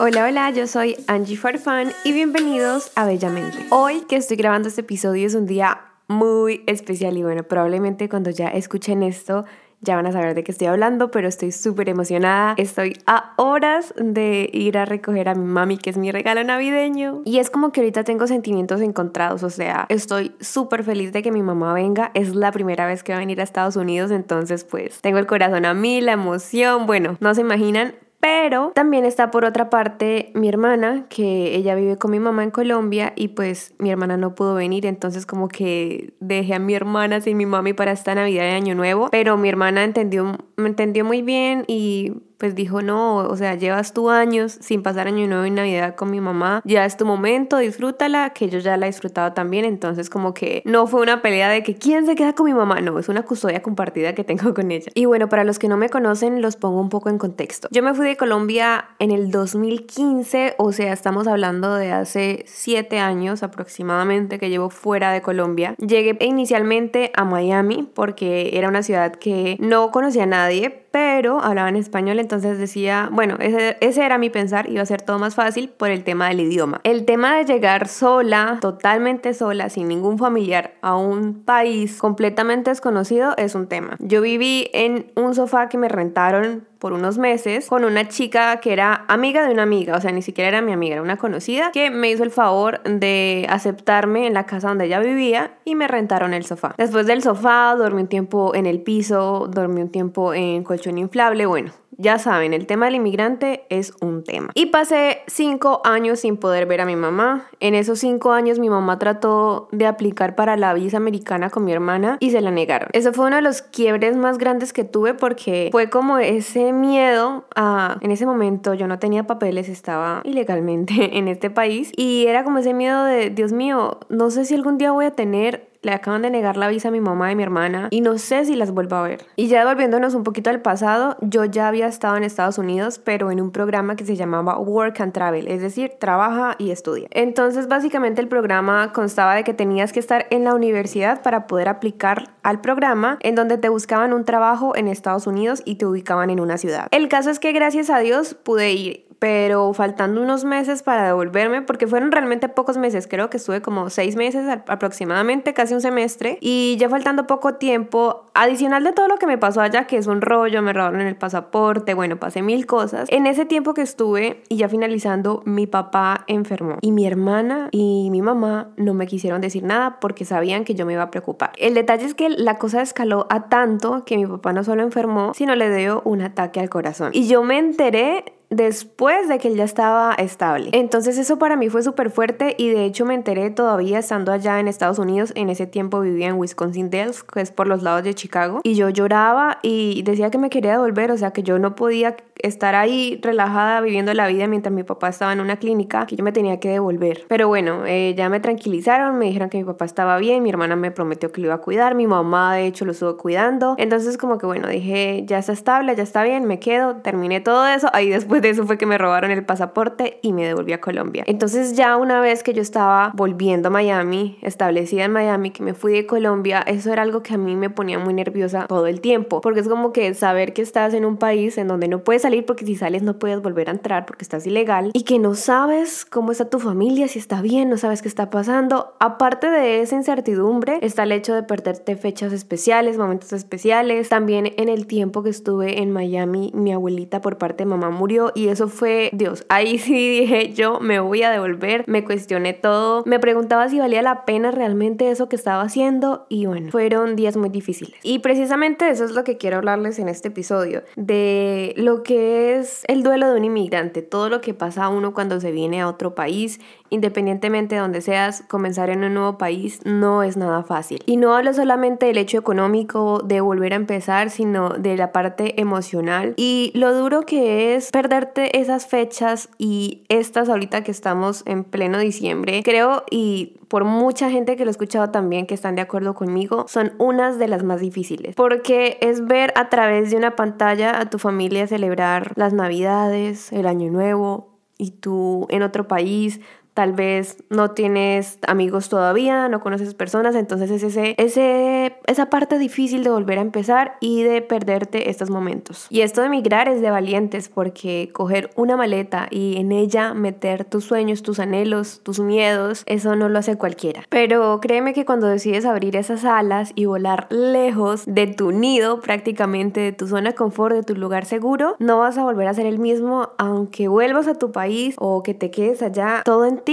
Hola, hola, yo soy Angie Farfan y bienvenidos a Bellamente. Hoy que estoy grabando este episodio es un día muy especial y bueno, probablemente cuando ya escuchen esto ya van a saber de qué estoy hablando, pero estoy súper emocionada. Estoy a horas de ir a recoger a mi mami, que es mi regalo navideño. Y es como que ahorita tengo sentimientos encontrados, o sea, estoy súper feliz de que mi mamá venga. Es la primera vez que va a venir a Estados Unidos, entonces pues tengo el corazón a mí, la emoción. Bueno, no se imaginan, pero también está por otra parte mi hermana, que ella vive con mi mamá en Colombia y pues mi hermana no pudo venir, entonces como que dejé a mi hermana sin mi mami para esta Navidad de Año Nuevo, pero mi hermana entendió, me entendió muy bien y pues dijo, no, o sea, llevas tú años sin pasar año nuevo y navidad con mi mamá, ya es tu momento, disfrútala, que yo ya la he disfrutado también, entonces como que no fue una pelea de que quién se queda con mi mamá, no, es una custodia compartida que tengo con ella. Y bueno, para los que no me conocen, los pongo un poco en contexto. Yo me fui de Colombia en el 2015, o sea, estamos hablando de hace 7 años aproximadamente que llevo fuera de Colombia. Llegué inicialmente a Miami porque era una ciudad que no conocía a nadie, pero hablaba en español, entonces decía, bueno, ese, ese, era mi pensar, iba a ser todo más fácil por el tema del idioma. El tema de llegar sola, totalmente sola, sin ningún familiar, a un país completamente desconocido es un tema. Yo viví en un sofá que me rentaron por unos meses con una chica que era amiga de una amiga, o sea, ni siquiera era mi amiga, era una conocida, que me hizo el favor de aceptarme en la casa donde ella vivía y me rentaron el sofá. Después del sofá, dormí un tiempo en el piso, dormí un tiempo en colchón inflable, bueno, ya saben, el tema del inmigrante es un tema. Y pasé cinco años sin poder ver a mi mamá. En esos cinco años mi mamá trató de aplicar para la visa americana con mi hermana y se la negaron. Eso fue uno de los quiebres más grandes que tuve porque fue como ese miedo a... En ese momento yo no tenía papeles, estaba ilegalmente en este país y era como ese miedo de, Dios mío, no sé si algún día voy a tener le acaban de negar la visa a mi mamá y mi hermana y no sé si las vuelvo a ver. Y ya volviéndonos un poquito al pasado, yo ya había estado en Estados Unidos, pero en un programa que se llamaba Work and Travel, es decir, trabaja y estudia. Entonces, básicamente el programa constaba de que tenías que estar en la universidad para poder aplicar al programa en donde te buscaban un trabajo en Estados Unidos y te ubicaban en una ciudad. El caso es que gracias a Dios pude ir pero faltando unos meses para devolverme, porque fueron realmente pocos meses, creo que estuve como seis meses aproximadamente, casi un semestre, y ya faltando poco tiempo, adicional de todo lo que me pasó allá, que es un rollo, me robaron el pasaporte, bueno, pasé mil cosas, en ese tiempo que estuve y ya finalizando, mi papá enfermó y mi hermana y mi mamá no me quisieron decir nada porque sabían que yo me iba a preocupar. El detalle es que la cosa escaló a tanto que mi papá no solo enfermó, sino le dio un ataque al corazón. Y yo me enteré después de que él ya estaba estable. Entonces eso para mí fue súper fuerte y de hecho me enteré todavía estando allá en Estados Unidos. En ese tiempo vivía en Wisconsin Dells, que es por los lados de Chicago. Y yo lloraba y decía que me quería devolver, o sea que yo no podía estar ahí relajada viviendo la vida mientras mi papá estaba en una clínica, que yo me tenía que devolver. Pero bueno, eh, ya me tranquilizaron, me dijeron que mi papá estaba bien, mi hermana me prometió que lo iba a cuidar, mi mamá de hecho lo estuvo cuidando. Entonces como que bueno, dije, ya está estable, ya está bien, me quedo, terminé todo eso. Ahí después de eso fue que me robaron el pasaporte y me devolví a Colombia. Entonces ya una vez que yo estaba volviendo a Miami, establecida en Miami, que me fui de Colombia, eso era algo que a mí me ponía muy nerviosa todo el tiempo, porque es como que saber que estás en un país en donde no puedes salir porque si sales no puedes volver a entrar porque estás ilegal y que no sabes cómo está tu familia, si está bien, no sabes qué está pasando. Aparte de esa incertidumbre está el hecho de perderte fechas especiales, momentos especiales. También en el tiempo que estuve en Miami, mi abuelita por parte de mamá murió y eso fue, Dios, ahí sí dije yo me voy a devolver, me cuestioné todo, me preguntaba si valía la pena realmente eso que estaba haciendo y bueno, fueron días muy difíciles. Y precisamente eso es lo que quiero hablarles en este episodio, de lo que es el duelo de un inmigrante, todo lo que pasa a uno cuando se viene a otro país independientemente de donde seas, comenzar en un nuevo país no es nada fácil. Y no hablo solamente del hecho económico de volver a empezar, sino de la parte emocional y lo duro que es perderte esas fechas y estas ahorita que estamos en pleno diciembre. Creo y por mucha gente que lo he escuchado también que están de acuerdo conmigo, son unas de las más difíciles. Porque es ver a través de una pantalla a tu familia celebrar las navidades, el año nuevo, y tú en otro país tal vez no tienes amigos todavía, no conoces personas, entonces es ese, ese, esa parte difícil de volver a empezar y de perderte estos momentos. Y esto de migrar es de valientes porque coger una maleta y en ella meter tus sueños, tus anhelos, tus miedos, eso no lo hace cualquiera. Pero créeme que cuando decides abrir esas alas y volar lejos de tu nido, prácticamente de tu zona de confort, de tu lugar seguro, no vas a volver a ser el mismo aunque vuelvas a tu país o que te quedes allá. Todo en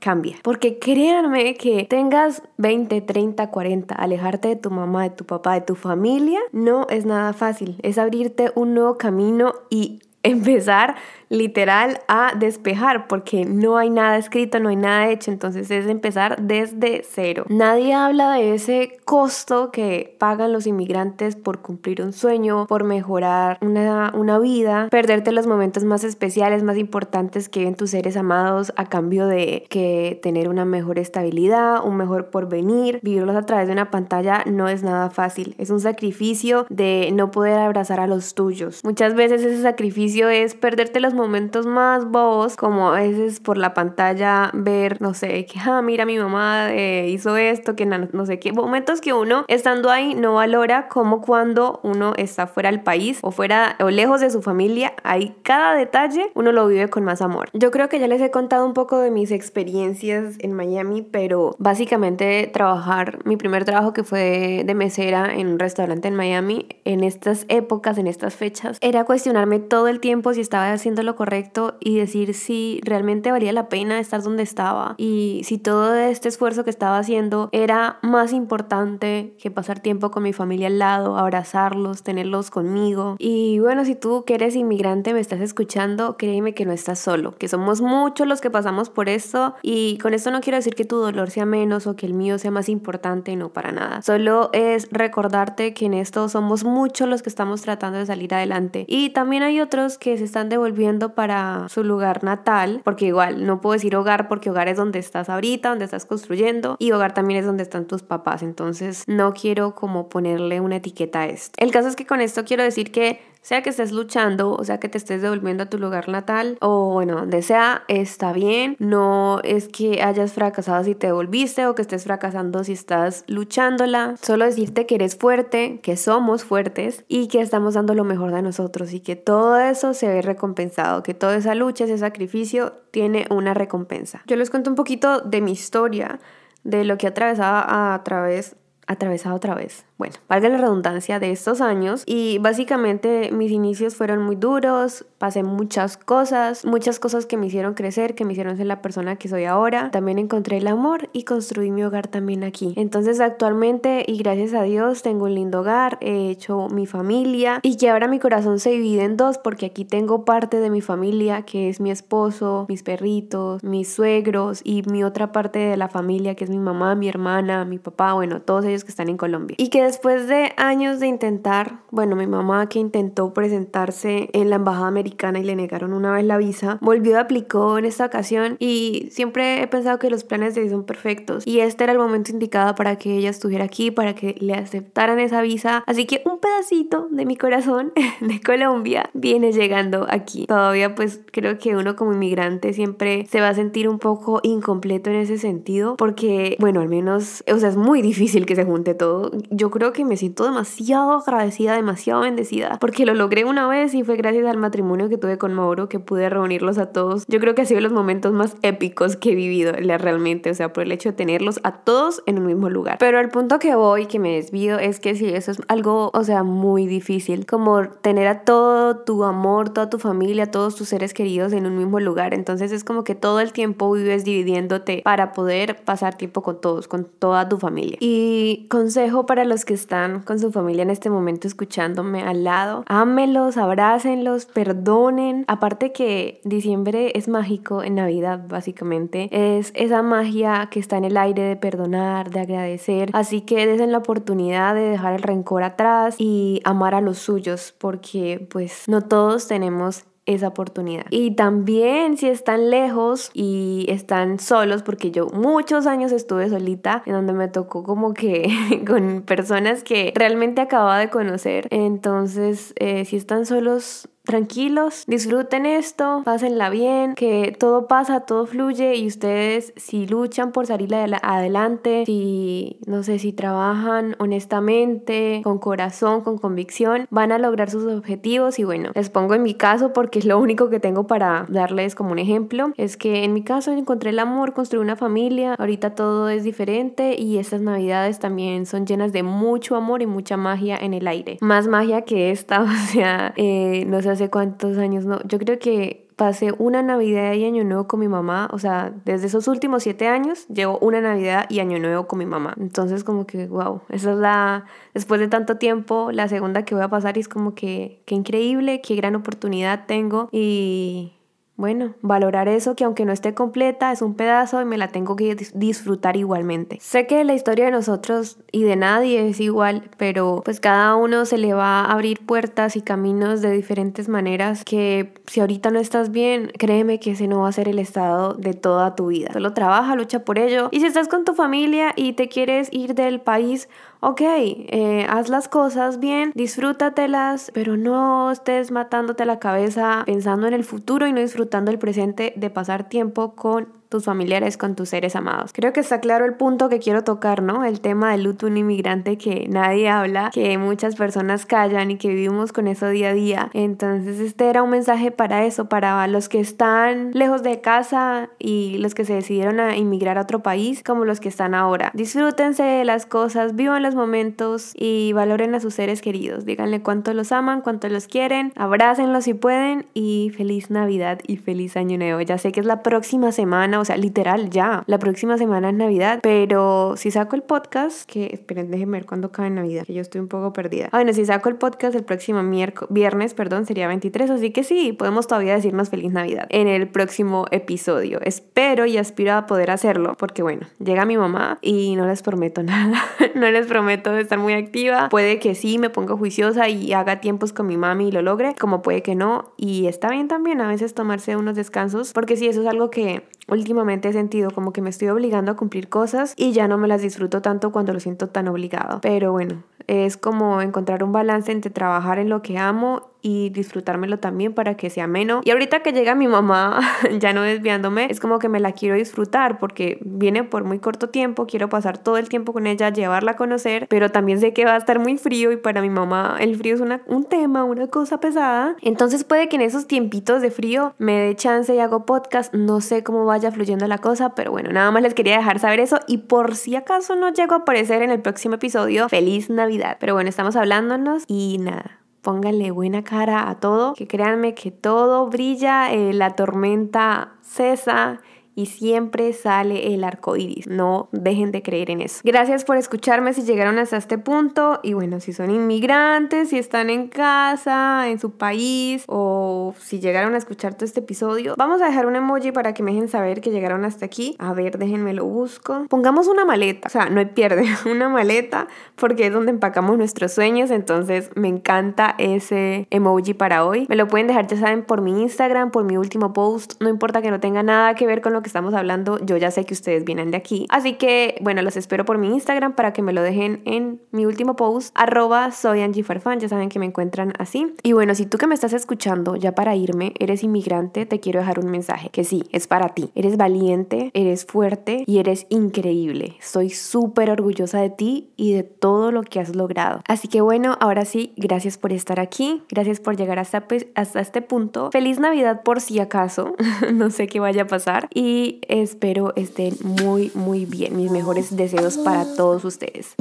cambia. Porque créanme que tengas 20, 30, 40, alejarte de tu mamá, de tu papá, de tu familia, no es nada fácil. Es abrirte un nuevo camino y empezar literal a despejar porque no hay nada escrito, no hay nada hecho, entonces es empezar desde cero. Nadie habla de ese costo que pagan los inmigrantes por cumplir un sueño, por mejorar una, una vida, perderte los momentos más especiales, más importantes que viven tus seres amados a cambio de que tener una mejor estabilidad, un mejor porvenir, vivirlos a través de una pantalla no es nada fácil, es un sacrificio de no poder abrazar a los tuyos. Muchas veces ese sacrificio es perderte los momentos más bobos, como a veces por la pantalla ver, no sé, que, ah, mira, mi mamá eh, hizo esto, que no, sé qué, momentos que uno estando ahí no valora como cuando uno está fuera del país o fuera o lejos de su familia, ahí cada detalle uno lo vive con más amor. Yo creo que ya les he contado un poco de mis experiencias en Miami, pero básicamente trabajar, mi primer trabajo que fue de mesera en un restaurante en Miami, en estas épocas, en estas fechas, era cuestionarme todo el tiempo si estaba haciendo lo correcto y decir si realmente valía la pena estar donde estaba y si todo este esfuerzo que estaba haciendo era más importante que pasar tiempo con mi familia al lado, abrazarlos, tenerlos conmigo. Y bueno, si tú que eres inmigrante me estás escuchando, créeme que no estás solo, que somos muchos los que pasamos por esto y con esto no quiero decir que tu dolor sea menos o que el mío sea más importante, no para nada. Solo es recordarte que en esto somos muchos los que estamos tratando de salir adelante y también hay otros que se están devolviendo para su lugar natal, porque igual no puedo decir hogar porque hogar es donde estás ahorita, donde estás construyendo y hogar también es donde están tus papás, entonces no quiero como ponerle una etiqueta a esto. El caso es que con esto quiero decir que sea que estés luchando, o sea que te estés devolviendo a tu lugar natal, o bueno, donde sea, está bien. No es que hayas fracasado si te devolviste o que estés fracasando si estás luchándola. Solo decirte que eres fuerte, que somos fuertes y que estamos dando lo mejor de nosotros y que todo eso se ve recompensado, que toda esa lucha, ese sacrificio tiene una recompensa. Yo les cuento un poquito de mi historia, de lo que atravesaba a través atravesado otra vez. Bueno, valga la redundancia de estos años y básicamente mis inicios fueron muy duros, pasé muchas cosas, muchas cosas que me hicieron crecer, que me hicieron ser la persona que soy ahora. También encontré el amor y construí mi hogar también aquí. Entonces actualmente y gracias a Dios tengo un lindo hogar, he hecho mi familia y que ahora mi corazón se divide en dos porque aquí tengo parte de mi familia que es mi esposo, mis perritos, mis suegros y mi otra parte de la familia que es mi mamá, mi hermana, mi papá, bueno, todos ellos que están en Colombia. Y que después de años de intentar, bueno, mi mamá que intentó presentarse en la embajada americana y le negaron una vez la visa, volvió, aplicó en esta ocasión y siempre he pensado que los planes de son perfectos y este era el momento indicado para que ella estuviera aquí, para que le aceptaran esa visa. Así que un pedacito de mi corazón de Colombia viene llegando aquí. Todavía pues creo que uno como inmigrante siempre se va a sentir un poco incompleto en ese sentido porque, bueno, al menos, o sea, es muy difícil que se junte todo. Yo creo que me siento demasiado agradecida, demasiado bendecida, porque lo logré una vez y fue gracias al matrimonio que tuve con Mauro que pude reunirlos a todos. Yo creo que ha sido los momentos más épicos que he vivido realmente, o sea, por el hecho de tenerlos a todos en un mismo lugar. Pero al punto que voy, que me desvío, es que sí, eso es algo, o sea, muy difícil, como tener a todo tu amor, toda tu familia, todos tus seres queridos en un mismo lugar. Entonces es como que todo el tiempo vives dividiéndote para poder pasar tiempo con todos, con toda tu familia. Y consejo para los que están con su familia en este momento escuchándome al lado, ámelos, abrácenlos, perdonen. Aparte que diciembre es mágico en Navidad, básicamente, es esa magia que está en el aire de perdonar, de agradecer. Así que desen la oportunidad de dejar el rencor atrás y amar a los suyos, porque pues no todos tenemos esa oportunidad. Y también si están lejos y están solos, porque yo muchos años estuve solita, en donde me tocó como que con personas que realmente acababa de conocer. Entonces, eh, si están solos, tranquilos, disfruten esto, pásenla bien, que todo pasa, todo fluye y ustedes si luchan por salir adelante, si no sé, si trabajan honestamente, con corazón, con convicción, van a lograr sus objetivos y bueno, les pongo en mi caso porque es lo único que tengo para darles como un ejemplo, es que en mi caso encontré el amor, construí una familia, ahorita todo es diferente y estas navidades también son llenas de mucho amor y mucha magia en el aire, más magia que esta, o sea, eh, no sé hace cuántos años, no, yo creo que pasé una Navidad y Año Nuevo con mi mamá, o sea, desde esos últimos siete años llevo una Navidad y Año Nuevo con mi mamá. Entonces como que, wow, esa es la, después de tanto tiempo, la segunda que voy a pasar y es como que, qué increíble, qué gran oportunidad tengo y bueno, valorar eso que aunque no esté completa es un pedazo y me la tengo que disfrutar igualmente. Sé que la historia de nosotros y de nadie es igual, pero pues cada uno se le va a abrir puertas y caminos de diferentes maneras que si ahorita no estás bien, créeme que ese no va a ser el estado de toda tu vida. Solo trabaja, lucha por ello y si estás con tu familia y te quieres ir del país ok, eh, haz las cosas bien, disfrútatelas, pero no estés matándote la cabeza pensando en el futuro y no disfrutando el presente de pasar tiempo con tus familiares, con tus seres amados. Creo que está claro el punto que quiero tocar, ¿no? El tema del luto un inmigrante que nadie habla, que muchas personas callan y que vivimos con eso día a día. Entonces este era un mensaje para eso, para los que están lejos de casa y los que se decidieron a inmigrar a otro país, como los que están ahora. Disfrútense de las cosas, vivan los momentos y valoren a sus seres queridos. Díganle cuánto los aman, cuánto los quieren, abrácenlos si pueden y feliz Navidad y feliz Año Nuevo. Ya sé que es la próxima semana o sea, literal, ya. La próxima semana es Navidad, pero si saco el podcast, que esperen, déjenme ver cuándo cae Navidad, que yo estoy un poco perdida. Ah, bueno, si saco el podcast el próximo viernes, perdón, sería 23, así que sí, podemos todavía decirnos feliz Navidad en el próximo episodio. Espero y aspiro a poder hacerlo, porque bueno, llega mi mamá y no les prometo nada, no les prometo estar muy activa. Puede que sí me ponga juiciosa y haga tiempos con mi mami y lo logre, como puede que no, y está bien también a veces tomarse unos descansos, porque sí, eso es algo que últimamente he sentido como que me estoy obligando a cumplir cosas y ya no me las disfruto tanto cuando lo siento tan obligado. Pero bueno, es como encontrar un balance entre trabajar en lo que amo y disfrutármelo también para que sea ameno. Y ahorita que llega mi mamá, ya no desviándome, es como que me la quiero disfrutar porque viene por muy corto tiempo, quiero pasar todo el tiempo con ella, llevarla a conocer, pero también sé que va a estar muy frío y para mi mamá el frío es un tema, una cosa pesada. Entonces puede que en esos tiempitos de frío me dé chance y hago podcast, no sé cómo vaya fluyendo la cosa, pero bueno, nada más les quería dejar saber eso y por si acaso no llego a aparecer en el próximo episodio, feliz Navidad. Pero bueno, estamos hablándonos y nada pónganle buena cara a todo, que créanme que todo brilla, eh, la tormenta cesa y siempre sale el arco iris. No dejen de creer en eso. Gracias por escucharme si llegaron hasta este punto. Y bueno, si son inmigrantes, si están en casa, en su país, o si llegaron a escuchar todo este episodio, vamos a dejar un emoji para que me dejen saber que llegaron hasta aquí. A ver, déjenme lo busco. Pongamos una maleta. O sea, no hay pierde, una maleta, porque es donde empacamos nuestros sueños. Entonces, me encanta ese emoji para hoy. Me lo pueden dejar, ya saben, por mi Instagram, por mi último post. No importa que no tenga nada que ver con lo que estamos hablando, yo ya sé que ustedes vienen de aquí. Así que, bueno, los espero por mi Instagram para que me lo dejen en mi último post, arroba soy Angie Farfán, ya saben que me encuentran así. Y bueno, si tú que me estás escuchando, ya para irme, eres inmigrante, te quiero dejar un mensaje, que sí, es para ti. Eres valiente, eres fuerte y eres increíble. Soy súper orgullosa de ti y de todo lo que has logrado. Así que bueno, ahora sí, gracias por estar aquí, gracias por llegar hasta, pues, hasta este punto. Feliz Navidad por si acaso, no sé qué vaya a pasar. Y y espero estén muy, muy bien. Mis mejores deseos para todos ustedes.